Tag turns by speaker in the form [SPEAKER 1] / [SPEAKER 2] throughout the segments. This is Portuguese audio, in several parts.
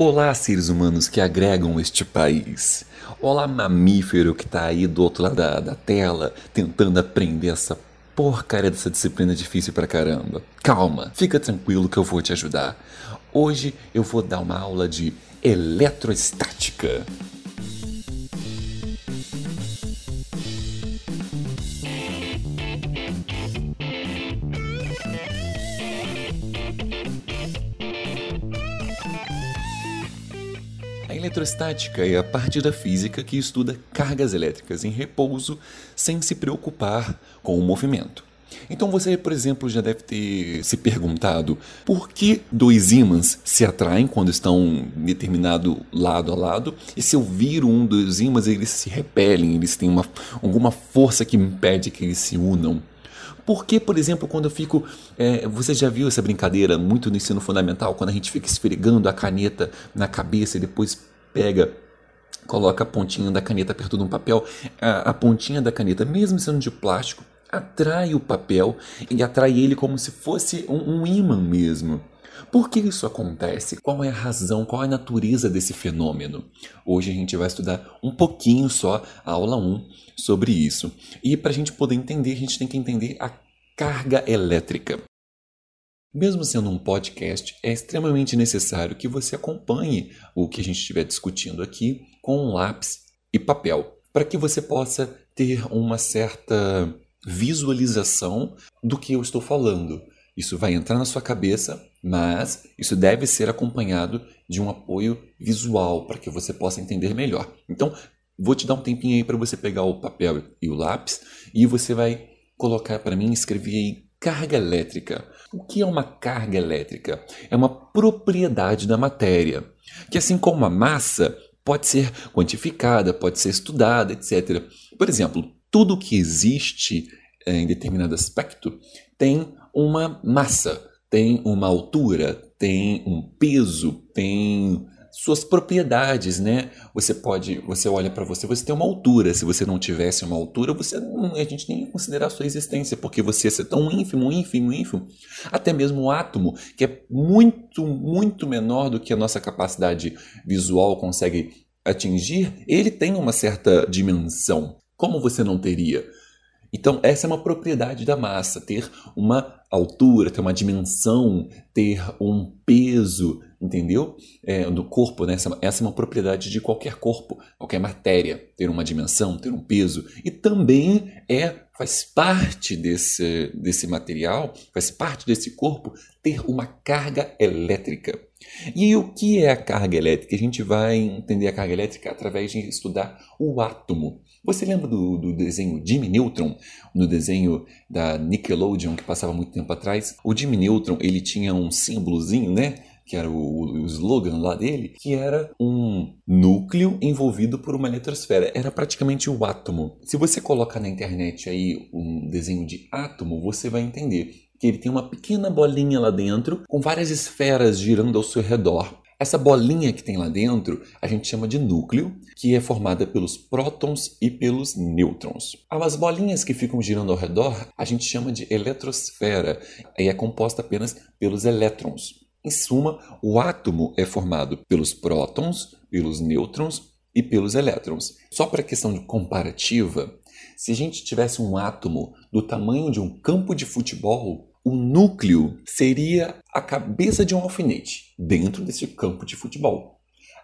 [SPEAKER 1] Olá, seres humanos que agregam este país. Olá, mamífero que está aí do outro lado da, da tela tentando aprender essa porcaria dessa disciplina difícil pra caramba. Calma, fica tranquilo que eu vou te ajudar. Hoje eu vou dar uma aula de eletrostática. Eletrostática é a parte da física que estuda cargas elétricas em repouso sem se preocupar com o movimento. Então você, por exemplo, já deve ter se perguntado por que dois ímãs se atraem quando estão em determinado lado a lado, e se eu viro um dos ímãs, eles se repelem, eles têm uma, alguma força que impede que eles se unam. Por que, por exemplo, quando eu fico. É, você já viu essa brincadeira muito no ensino fundamental, quando a gente fica esfregando a caneta na cabeça e depois pega coloca a pontinha da caneta perto de um papel, a, a, pontinha da caneta, mesmo sendo de plástico, atrai o papel e atrai ele como se fosse um, um imã mesmo. Por que isso acontece? Qual é a razão? Qual é a natureza desse fenômeno? Hoje a gente vai estudar um pouquinho só, a aula 1, sobre isso. E para a gente poder entender, a gente tem que entender a carga elétrica. Mesmo sendo um podcast, é extremamente necessário que você acompanhe o que a gente estiver discutindo aqui com um lápis e papel, para que você possa ter uma certa visualização do que eu estou falando. Isso vai entrar na sua cabeça, mas isso deve ser acompanhado de um apoio visual para que você possa entender melhor. Então, vou te dar um tempinho aí para você pegar o papel e o lápis e você vai colocar para mim, escrever aí carga elétrica. O que é uma carga elétrica? É uma propriedade da matéria, que assim como a massa pode ser quantificada, pode ser estudada, etc. Por exemplo, tudo que existe eh, em determinado aspecto tem uma massa, tem uma altura, tem um peso, tem suas propriedades, né? Você pode, você olha para você, você tem uma altura. Se você não tivesse uma altura, você não, a gente nem ia considerar a sua existência, porque você ser tão ínfimo, ínfimo, ínfimo. Até mesmo o átomo, que é muito, muito menor do que a nossa capacidade visual consegue atingir, ele tem uma certa dimensão. Como você não teria? Então, essa é uma propriedade da massa, ter uma altura, ter uma dimensão, ter um peso, entendeu? É, do corpo, né? Essa, essa, é uma propriedade de qualquer corpo, qualquer matéria, ter uma dimensão, ter um peso. E também é, faz parte desse, desse material, faz parte desse corpo, ter uma carga elétrica. E o que é a carga elétrica? A gente vai entender a carga elétrica através de estudar o átomo. Você lembra do, do, desenho Jimmy Neutron, no desenho da Nickelodeon que passava muito tempo atrás? O Jimmy Neutron ele tinha um símbolozinho, né? que era o, o, slogan lá dele, que era um núcleo envolvido por uma eletrosfera. Era praticamente o átomo. Se você colocar na internet aí um desenho de átomo, você vai entender que ele tem uma pequena bolinha lá dentro com várias esferas girando ao seu redor. Essa bolinha que tem lá dentro a gente chama de núcleo, que é formada pelos prótons e pelos nêutrons. As bolinhas que ficam girando ao redor a gente chama de eletrosfera e é composta apenas pelos elétrons. Em suma, o átomo é formado pelos prótons, pelos nêutrons e pelos elétrons. Só para questão de comparativa, se a gente tivesse um átomo do tamanho de um campo de futebol, o núcleo seria a cabeça de um alfinete dentro desse campo de futebol.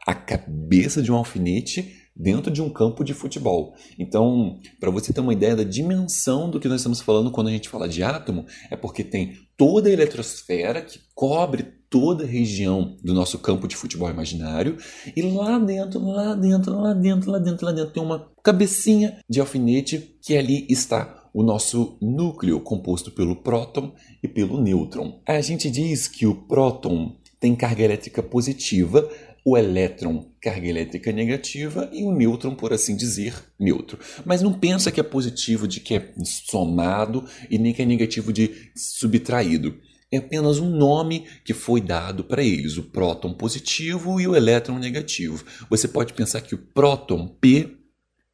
[SPEAKER 1] A cabeça de um alfinete dentro de um campo de futebol. Então, para você ter uma ideia da dimensão do que nós estamos falando quando a gente fala de átomo, é porque tem toda a eletrosfera que cobre toda a região do nosso campo de futebol imaginário e lá dentro, lá dentro, lá dentro, lá dentro, lá dentro tem uma cabecinha de alfinete que ali está o nosso núcleo composto pelo próton e pelo nêutron. A gente diz que o próton tem carga elétrica positiva, o elétron carga elétrica negativa e o nêutron, por assim dizer, neutro. Mas não pensa que é positivo de que é somado e nem que é negativo de subtraído. É apenas um nome que foi dado para eles, o próton positivo e o elétron negativo. Você pode pensar que o próton P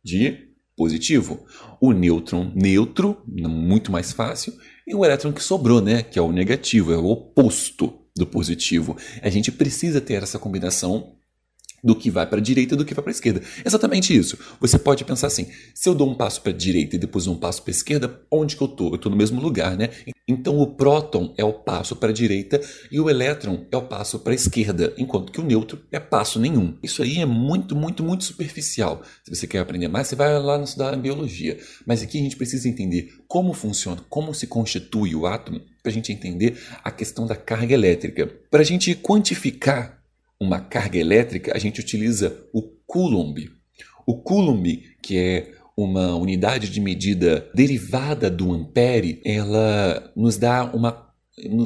[SPEAKER 1] de positivo, o nêutron neutro, muito mais fácil, e o elétron que sobrou, né, que é o negativo, é o oposto do positivo. A gente precisa ter essa combinação do que vai para a direita e do que vai para a esquerda. Exatamente isso. Você pode pensar assim: se eu dou um passo para a direita e depois um passo para a esquerda, onde que eu estou? Eu estou no mesmo lugar, né? Então o próton é o passo para a direita e o elétron é o passo para a esquerda, enquanto que o nêutron é passo nenhum. Isso aí é muito, muito, muito superficial. Se você quer aprender mais, você vai lá estudar biologia. Mas aqui a gente precisa entender como funciona, como se constitui o átomo, para a gente entender a questão da carga elétrica. Para a gente quantificar uma carga elétrica, a gente utiliza o Coulomb. O Coulomb, que é uma unidade de medida derivada do ampere, ela nos dá uma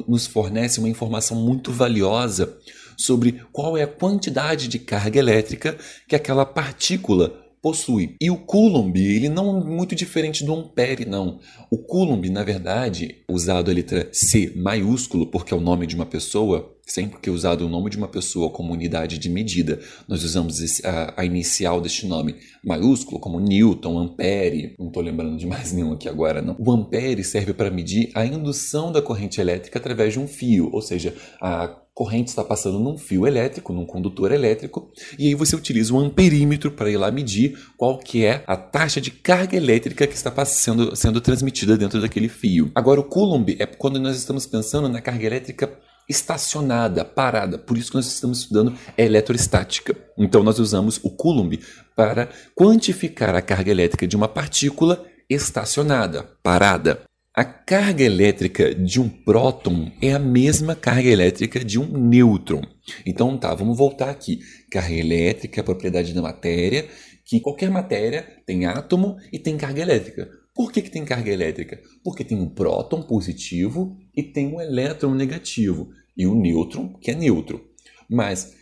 [SPEAKER 1] nos fornece uma informação muito valiosa sobre qual é a quantidade de carga elétrica que aquela partícula possui. E o Coulomb, ele não é muito diferente do Ampere, não. O Coulomb, na verdade, usado a letra C maiúsculo, porque é o nome de uma pessoa, sempre que é usado o nome de uma pessoa como unidade de medida, nós usamos esse, a, a, inicial deste nome maiúsculo, como Newton, Ampere, não estou lembrando de mais nenhum aqui agora, não. O Ampere serve para medir a indução da corrente elétrica através de um fio, ou seja, a corrente está passando num fio elétrico, num condutor elétrico, e aí você utiliza um amperímetro para ir lá medir qual que é a taxa de carga elétrica que está sendo, sendo transmitida dentro daquele fio. Agora, o Coulomb é quando nós estamos pensando na carga elétrica estacionada, parada. Por isso que nós estamos estudando eletrostática. Então nós usamos o Coulomb para quantificar a carga elétrica de uma partícula estacionada, parada. A carga elétrica de um próton é a mesma carga elétrica de um nêutron. Então tá, vamos voltar aqui. Carga elétrica é a propriedade da matéria, que qualquer matéria tem átomo e tem carga elétrica. Por que, que tem carga elétrica? Porque tem um próton positivo e tem um elétron negativo, e o nêutron, que é neutro. Mas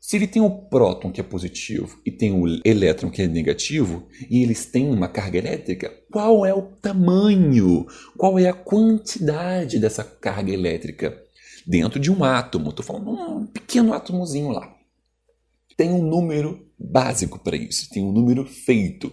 [SPEAKER 1] se ele tem o próton que é positivo e tem o elétron que é negativo, e eles têm uma carga elétrica, qual é o tamanho? Qual é a quantidade dessa carga elétrica dentro de um átomo? Estou falando um pequeno átomozinho lá. Tem um número básico para isso, tem um número feito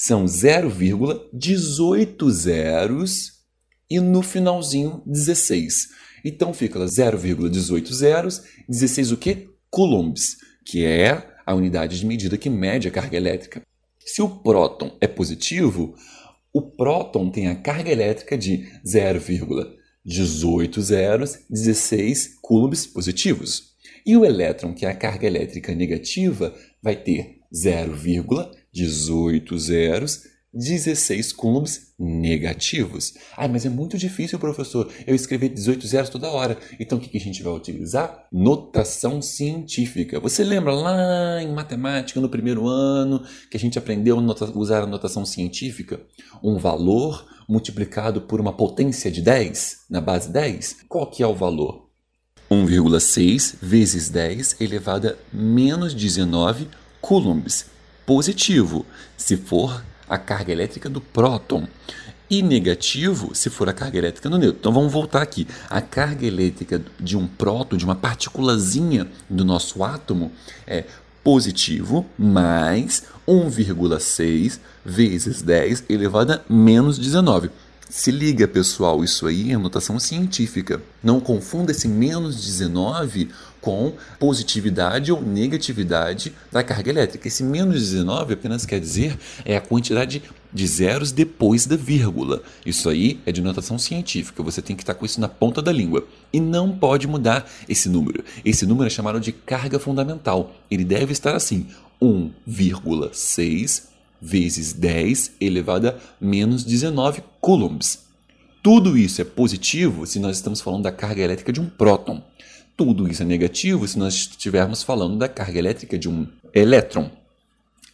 [SPEAKER 1] são 0,18 zeros e no finalzinho 16. Então fica 0,18 zeros, 16 o quê? Coulombs, que é a unidade de medida que mede a carga elétrica. Se o próton é positivo, o próton tem a carga elétrica de 0,18 zeros, 16 coulombs positivos. E o elétron, que é a carga elétrica negativa, vai ter 0,18 18 zeros, 16 coulombs negativos. Ah, mas é muito difícil, professor, eu escrever 18 zeros toda hora. Então o que a gente vai utilizar? Notação científica. Você lembra lá em matemática, no primeiro ano, que a gente aprendeu a usar a notação científica? Um valor multiplicado por uma potência de 10, na base 10? Qual que é o valor? 1,6 vezes 10 elevado a menos 19 coulombs positivo, se for a carga elétrica do próton, e negativo se for a carga elétrica do nêutron. Então vamos voltar aqui. A carga elétrica de um próton, de uma partículazinha do nosso átomo, é positivo mais 1,6 vezes 10 elevado a menos 19. Se liga, pessoal, isso aí é notação científica. Não confunda esse menos 19 com positividade ou negatividade da carga elétrica. Esse menos 19 apenas quer dizer é a quantidade de zeros depois da vírgula. Isso aí é de notação científica, você tem que estar com isso na ponta da língua. E não pode mudar esse número. Esse número é chamado de carga fundamental. Ele deve estar assim: 1,6 vezes 10 elevado a menos 19 coulombs. Tudo isso é positivo se nós estamos falando da carga elétrica de um próton. Tudo isso é negativo se nós estivermos falando da carga elétrica de um elétron.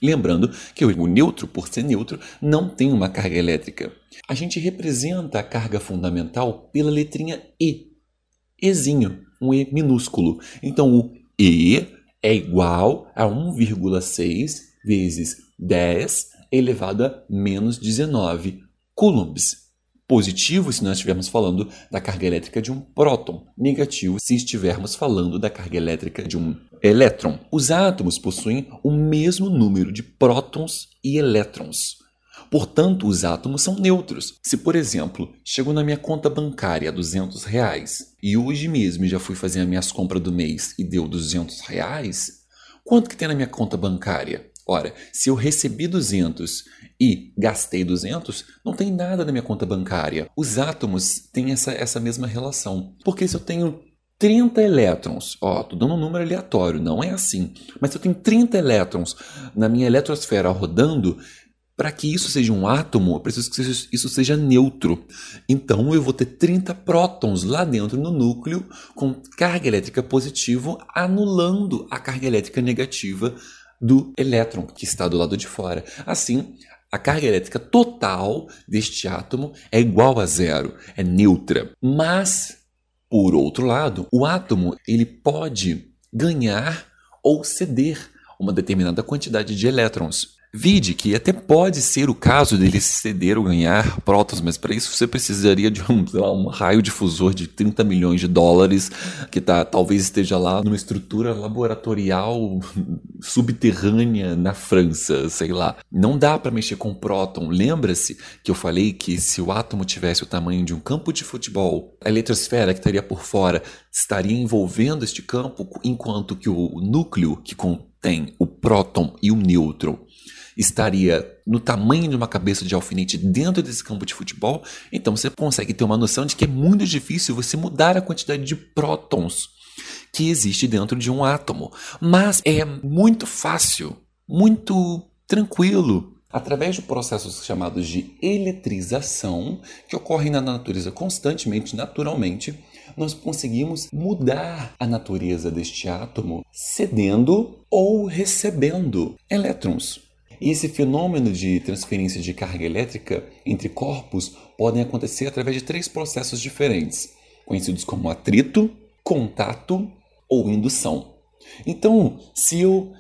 [SPEAKER 1] Lembrando que o neutro, por ser neutro, não tem uma carga elétrica. A gente representa a carga fundamental pela letrinha E. Ezinho, um E minúsculo. Então o E é igual a 1,6 vezes 10 elevado a menos 19 coulombs. Positivo se nós estivermos falando da carga elétrica de um próton, negativo se estivermos falando da carga elétrica de um elétron. Os átomos possuem o mesmo número de prótons e elétrons. Portanto, os átomos são neutros. Se, por exemplo, chego na minha conta bancária 200 reais e hoje mesmo já fui fazer as minhas compras do mês e deu 200 reais, quanto que tem na minha conta bancária? Ora, se eu recebi 200 e gastei 200, não tem nada na minha conta bancária. Os átomos têm essa, essa mesma relação. Porque se eu tenho 30 elétrons, ó, tô dando um número aleatório, não é assim. Mas se eu tenho 30 elétrons na minha eletrosfera rodando, para que isso seja um átomo, eu preciso que isso seja neutro. Então eu vou ter 30 prótons lá dentro no núcleo com carga elétrica positiva, anulando a carga elétrica negativa do elétron que está do lado de fora. Assim, a carga elétrica total deste átomo é igual a zero, é neutra. Mas, por outro lado, o átomo ele pode ganhar ou ceder uma determinada quantidade de elétrons. Vide que até pode ser o caso dele ceder ou ganhar prótons, mas para isso você precisaria de um, lá, um raio difusor de 30 milhões de dólares, que tá, talvez esteja lá numa estrutura laboratorial subterrânea na França, sei lá. Não dá para mexer com próton. Lembra-se que eu falei que se o átomo tivesse o tamanho de um campo de futebol, a eletrosfera que estaria por fora estaria envolvendo este campo, enquanto que o núcleo que contém o próton e o nêutron estaria no tamanho de uma cabeça de alfinete dentro desse campo de futebol, então você consegue ter uma noção de que é muito difícil você mudar a quantidade de prótons que existe dentro de um átomo. Mas é muito fácil, muito tranquilo através de processos chamados de eletrização, que ocorrem na natureza constantemente, naturalmente, nós conseguimos mudar a natureza deste átomo cedendo ou recebendo elétrons. E esse fenômeno de transferência de carga elétrica entre corpos podem acontecer através de três processos diferentes, conhecidos como atrito, contato ou indução. Então, se eu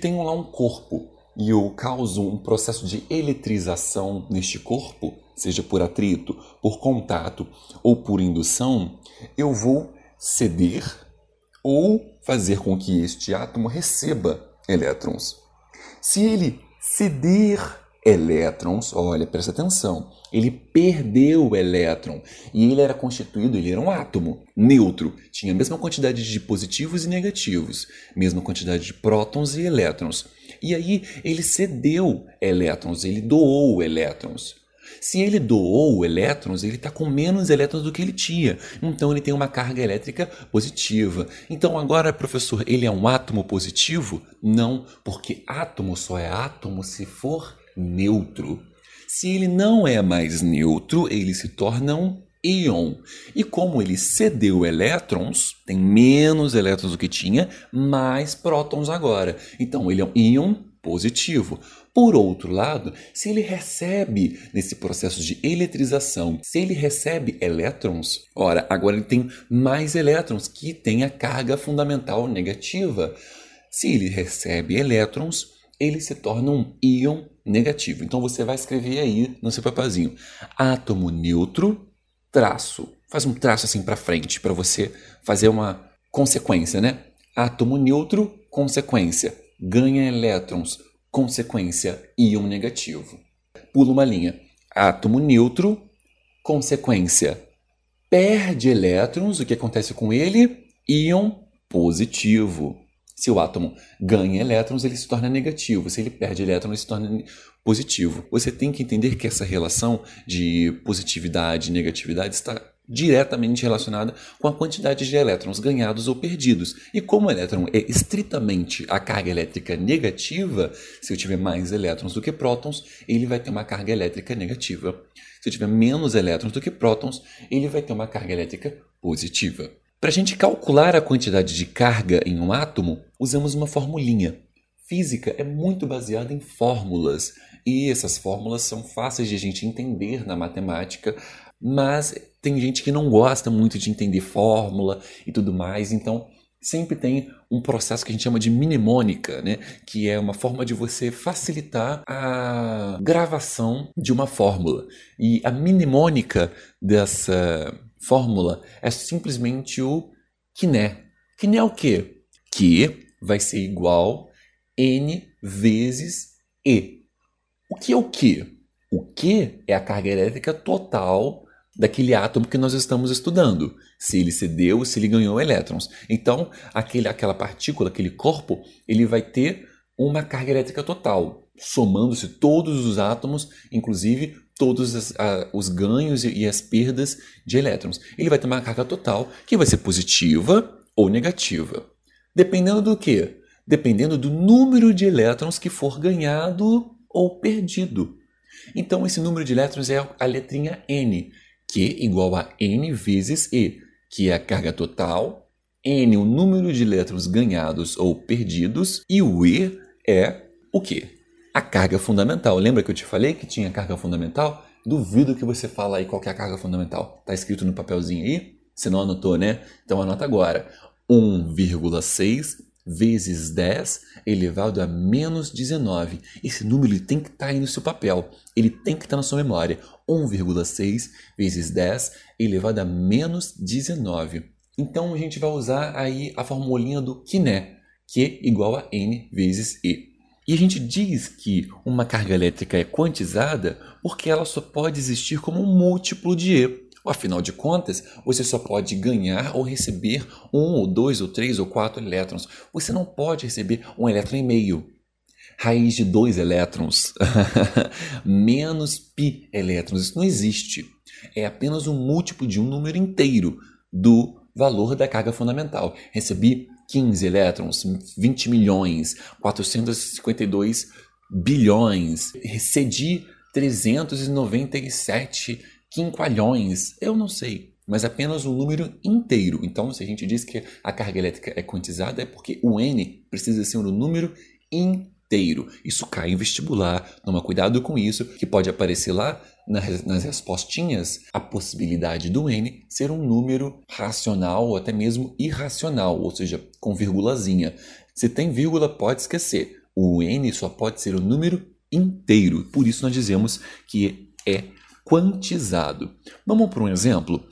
[SPEAKER 1] tenho lá um corpo e eu causo um processo de eletrização neste corpo, seja por atrito, por contato ou por indução, eu vou ceder ou fazer com que este átomo receba elétrons. Se ele ceder elétrons, olha, presta atenção, ele perdeu o elétron e ele era constituído, ele era um átomo neutro, tinha a mesma quantidade de positivos e negativos, mesma quantidade de prótons e elétrons. E aí ele cedeu elétrons, ele doou elétrons. Se ele doou elétrons, ele está com menos elétrons do que ele tinha. Então ele tem uma carga elétrica positiva. Então agora, professor, ele é um átomo positivo? Não, porque átomo só é átomo se for neutro. Se ele não é mais neutro, ele se torna um íon. E como ele cedeu elétrons, tem menos elétrons do que tinha, mais prótons agora. Então ele é um íon positivo. Por outro lado, se ele recebe nesse processo de eletrização, se ele recebe elétrons, ora, agora ele tem mais elétrons que tem a carga fundamental negativa. Se ele recebe elétrons, ele se torna um íon negativo. Então você vai escrever aí no seu papazinho: átomo neutro, traço. Faz um traço assim para frente para você fazer uma consequência, né? Átomo neutro, consequência. Ganha elétrons, consequência, íon negativo. Pula uma linha. Átomo neutro, consequência, perde elétrons, o que acontece com ele? Íon positivo. Se o átomo ganha elétrons, ele se torna negativo. Se ele perde elétrons, ele se torna positivo. Você tem que entender que essa relação de positividade e negatividade está diretamente relacionada com a quantidade de elétrons ganhados ou perdidos. E como o elétron é estritamente a carga elétrica negativa, se eu tiver mais elétrons do que prótons, ele vai ter uma carga elétrica negativa. Se eu tiver menos elétrons do que prótons, ele vai ter uma carga elétrica positiva. Para a gente calcular a quantidade de carga em um átomo, usamos uma formulinha. Física é muito baseada em fórmulas, e essas fórmulas são fáceis de a gente entender na matemática mas tem gente que não gosta muito de entender fórmula e tudo mais, então sempre tem um processo que a gente chama de mnemônica, né? que é uma forma de você facilitar a gravação de uma fórmula. E a mnemônica dessa fórmula é simplesmente o quiné. Quiné é o quê? Que vai ser igual n vezes e. O que é o que? O que é a carga elétrica total daquele átomo que nós estamos estudando. Se ele cedeu, se ele ganhou elétrons. Então, aquele, aquela partícula, aquele corpo, ele vai ter uma carga elétrica total, somando-se todos os átomos, inclusive todos as, a, os ganhos e, e as perdas de elétrons. Ele vai ter uma carga total que vai ser positiva ou negativa. Dependendo do que? Dependendo do número de elétrons que for ganhado ou perdido. Então, esse número de elétrons é a letrinha N. Q igual a N vezes E, que é a carga total, N o número de elétrons ganhados ou perdidos, e o E é o quê? A carga fundamental. Lembra que eu te falei que tinha carga fundamental? Duvido que você fala aí qual é a carga fundamental. Está escrito no papelzinho aí? Você não anotou, né? Então anota agora. 1,6 vezes 10 elevado a menos 19. Esse número tem que estar tá aí no seu papel, ele tem que estar tá na sua memória. 1,6 vezes 10 elevado a menos 19. Então a gente vai usar aí a formulinha do Quiné, Q igual a N vezes E. E a gente diz que uma carga elétrica é quantizada porque ela só pode existir como um múltiplo de E. Afinal de contas, você só pode ganhar ou receber um, ou dois, ou três, ou quatro elétrons. Você não pode receber um elétron e meio. Raiz de dois elétrons menos pi elétrons. Isso não existe. É apenas um múltiplo de um número inteiro do valor da carga fundamental. Recebi 15 elétrons, 20 milhões, 452 bilhões. Cedi 397 quinqualhões, eu não sei, mas apenas um número inteiro. Então, se a gente diz que a carga elétrica é quantizada, é porque o N precisa ser um número inteiro. Isso cai em vestibular, toma cuidado com isso, que pode aparecer lá nas, respostinhas a possibilidade do N ser um número racional ou até mesmo irracional, ou seja, com vírgulazinha. Se tem vírgula, pode esquecer. O N só pode ser um número inteiro. Por isso nós dizemos que é quantizado. Vamos para um exemplo?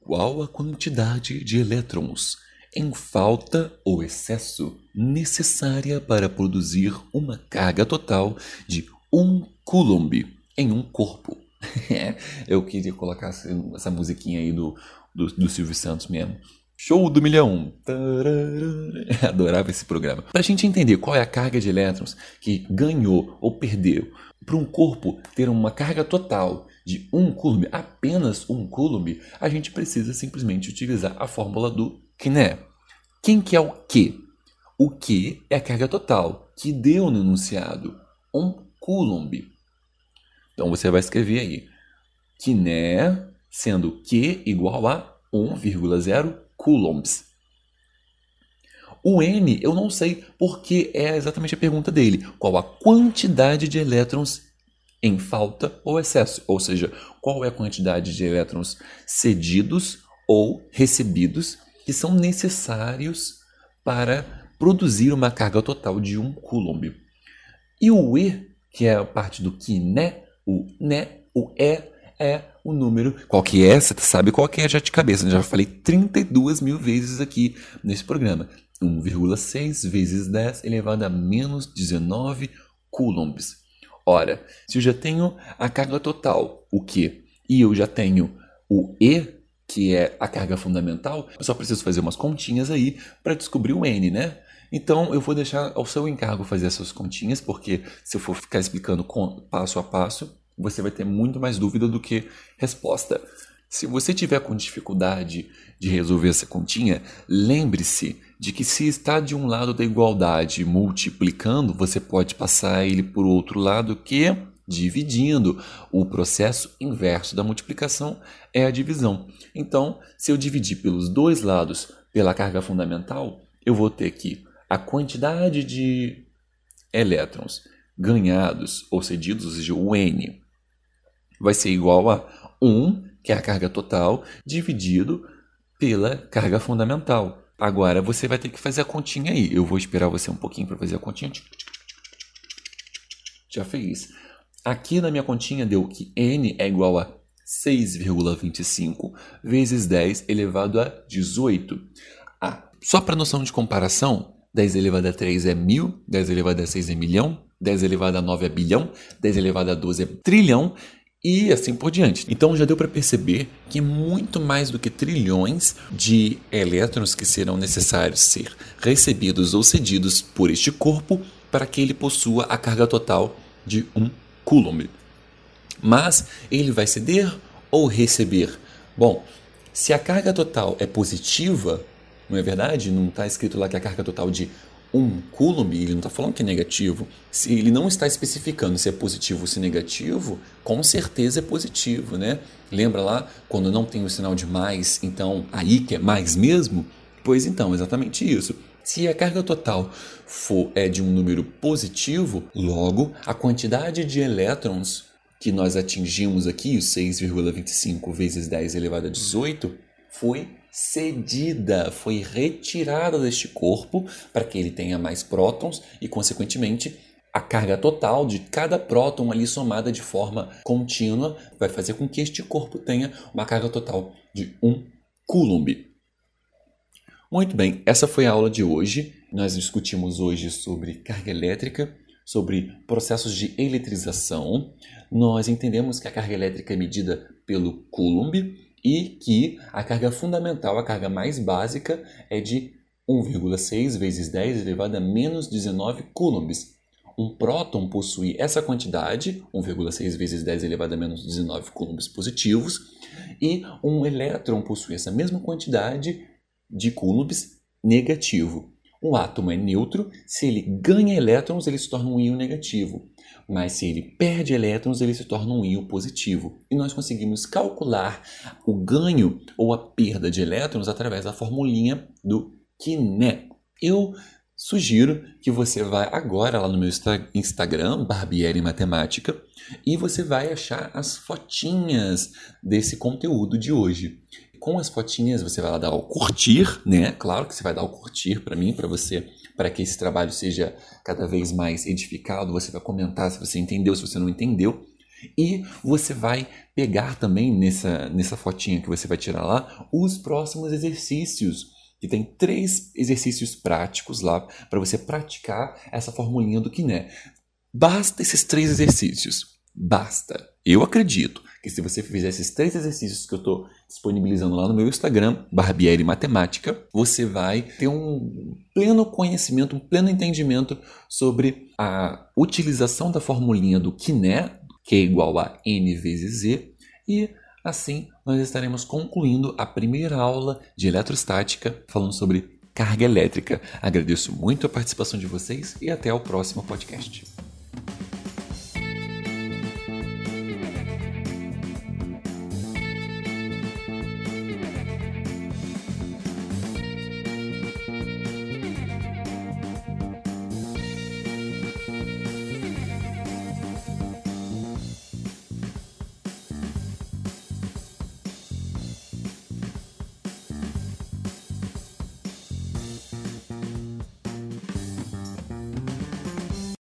[SPEAKER 1] Qual a quantidade de elétrons em falta ou excesso necessária para produzir uma carga total de 1 coulomb em um corpo? Eu queria colocar essa musiquinha aí do, do, do Silvio Santos mesmo. Show do milhão! Adorava esse programa. Para a gente entender qual é a carga de elétrons que ganhou ou perdeu, para um corpo ter uma carga total de 1 coulomb, apenas 1 coulomb, a gente precisa simplesmente utilizar a fórmula do Kné. Quem que é o Q? O Q é a carga total, que deu no enunciado 1 coulomb. Então você vai escrever aí Kné, sendo Q igual a 1,0 coulombs. O N eu não sei porque é exatamente a pergunta dele. Qual a quantidade de elétrons em falta ou excesso? Ou seja, qual é a quantidade de elétrons cedidos ou recebidos que são necessários para produzir uma carga total de um coulomb. E o E, que é a parte do que né, o né, o E é o número. Qual que é? Você sabe qual que é já de cabeça. Eu já falei 32 mil vezes aqui nesse programa. 1,6 vezes 10 elevado a menos 19 coulombs. Ora, se eu já tenho a carga total, o Q, e eu já tenho o E, que é a carga fundamental, eu só preciso fazer umas continhas aí para descobrir o N, né? Então eu vou deixar ao seu encargo fazer essas continhas, porque se eu for ficar explicando passo a passo, você vai ter muito mais dúvida do que resposta. Se você tiver com dificuldade de resolver essa continha, lembre-se de que se está de um lado da igualdade multiplicando, você pode passar ele por outro lado que dividindo. O processo inverso da multiplicação é a divisão. Então, se eu dividir pelos dois lados pela carga fundamental, eu vou ter que a quantidade de elétrons ganhados ou cedidos, ou seja, o N, vai ser igual a 1, que é a carga total, dividido pela carga fundamental. Agora você vai ter que fazer a continha aí. Eu vou esperar você um pouquinho para fazer a continha. Já fez. Aqui na minha continha deu que n é igual a 6,25 vezes 10 elevado a 18. Ah, só para noção de comparação, 10 elevado a 3 é mil, 10 elevado a 6 é milhão, 10 elevado a 9 é bilhão, 10 elevado a 12 é trilhão e assim por diante. Então já deu para perceber que é muito mais do que trilhões de elétrons que serão necessários ser recebidos ou cedidos por este corpo para que ele possua a carga total de um coulomb. Mas ele vai ceder ou receber? Bom, se a carga total é positiva, não é verdade? Não está escrito lá que a carga total de um coulomb, ele não está falando que é negativo. Se ele não está especificando se é positivo ou se é negativo, com certeza é positivo, né? Lembra lá quando não tem o sinal de mais, então aí que é mais mesmo? Pois então, exatamente isso. Se a carga total for é de um número positivo, logo a quantidade de elétrons que nós atingimos aqui, o 6,25 vezes 10 elevado a 18, foi cedida, foi retirada deste corpo para que ele tenha mais prótons e, consequentemente, a carga total de cada próton ali somada de forma contínua vai fazer com que este corpo tenha uma carga total de 1 coulomb. Muito bem, essa foi a aula de hoje. Nós discutimos hoje sobre carga elétrica, sobre processos de eletrização. Nós entendemos que a carga elétrica é medida pelo coulomb e que a carga fundamental, a carga mais básica, é de 1,6 vezes 10 elevado a menos 19 coulombs. Um próton possui essa quantidade, 1,6 vezes 10 elevado a menos 19 coulombs positivos, e um elétron possui essa mesma quantidade de coulombs negativo. Um átomo é neutro, se ele ganha elétrons, ele se torna um íon negativo. Mas se ele perde elétrons, ele se torna um íon positivo. E nós conseguimos calcular o ganho ou a perda de elétrons através da formulinha do Kiné. Eu sugiro que você vá agora lá no meu Instagram, Barbieri Matemática, e você vai achar as fotinhas desse conteúdo de hoje com as fotinhas, você vai lá dar o curtir, né? Claro que você vai dar o curtir para mim, para você, para que esse trabalho seja cada vez mais edificado. Você vai comentar se você entendeu, se você não entendeu. E você vai pegar também nessa, nessa fotinha que você vai tirar lá os próximos exercícios. Que tem três exercícios práticos lá para você praticar essa formulinha do Kiné. Basta esses três exercícios. Basta. Eu acredito que se você fizer esses três exercícios que eu estou disponibilizando lá no meu Instagram, Barbieri Matemática, você vai ter um pleno conhecimento, um pleno entendimento sobre a utilização da formulinha do Kiné, que é igual a n vezes z, e assim nós estaremos concluindo a primeira aula de eletrostática falando sobre carga elétrica. Agradeço muito a participação de vocês e até o próximo podcast.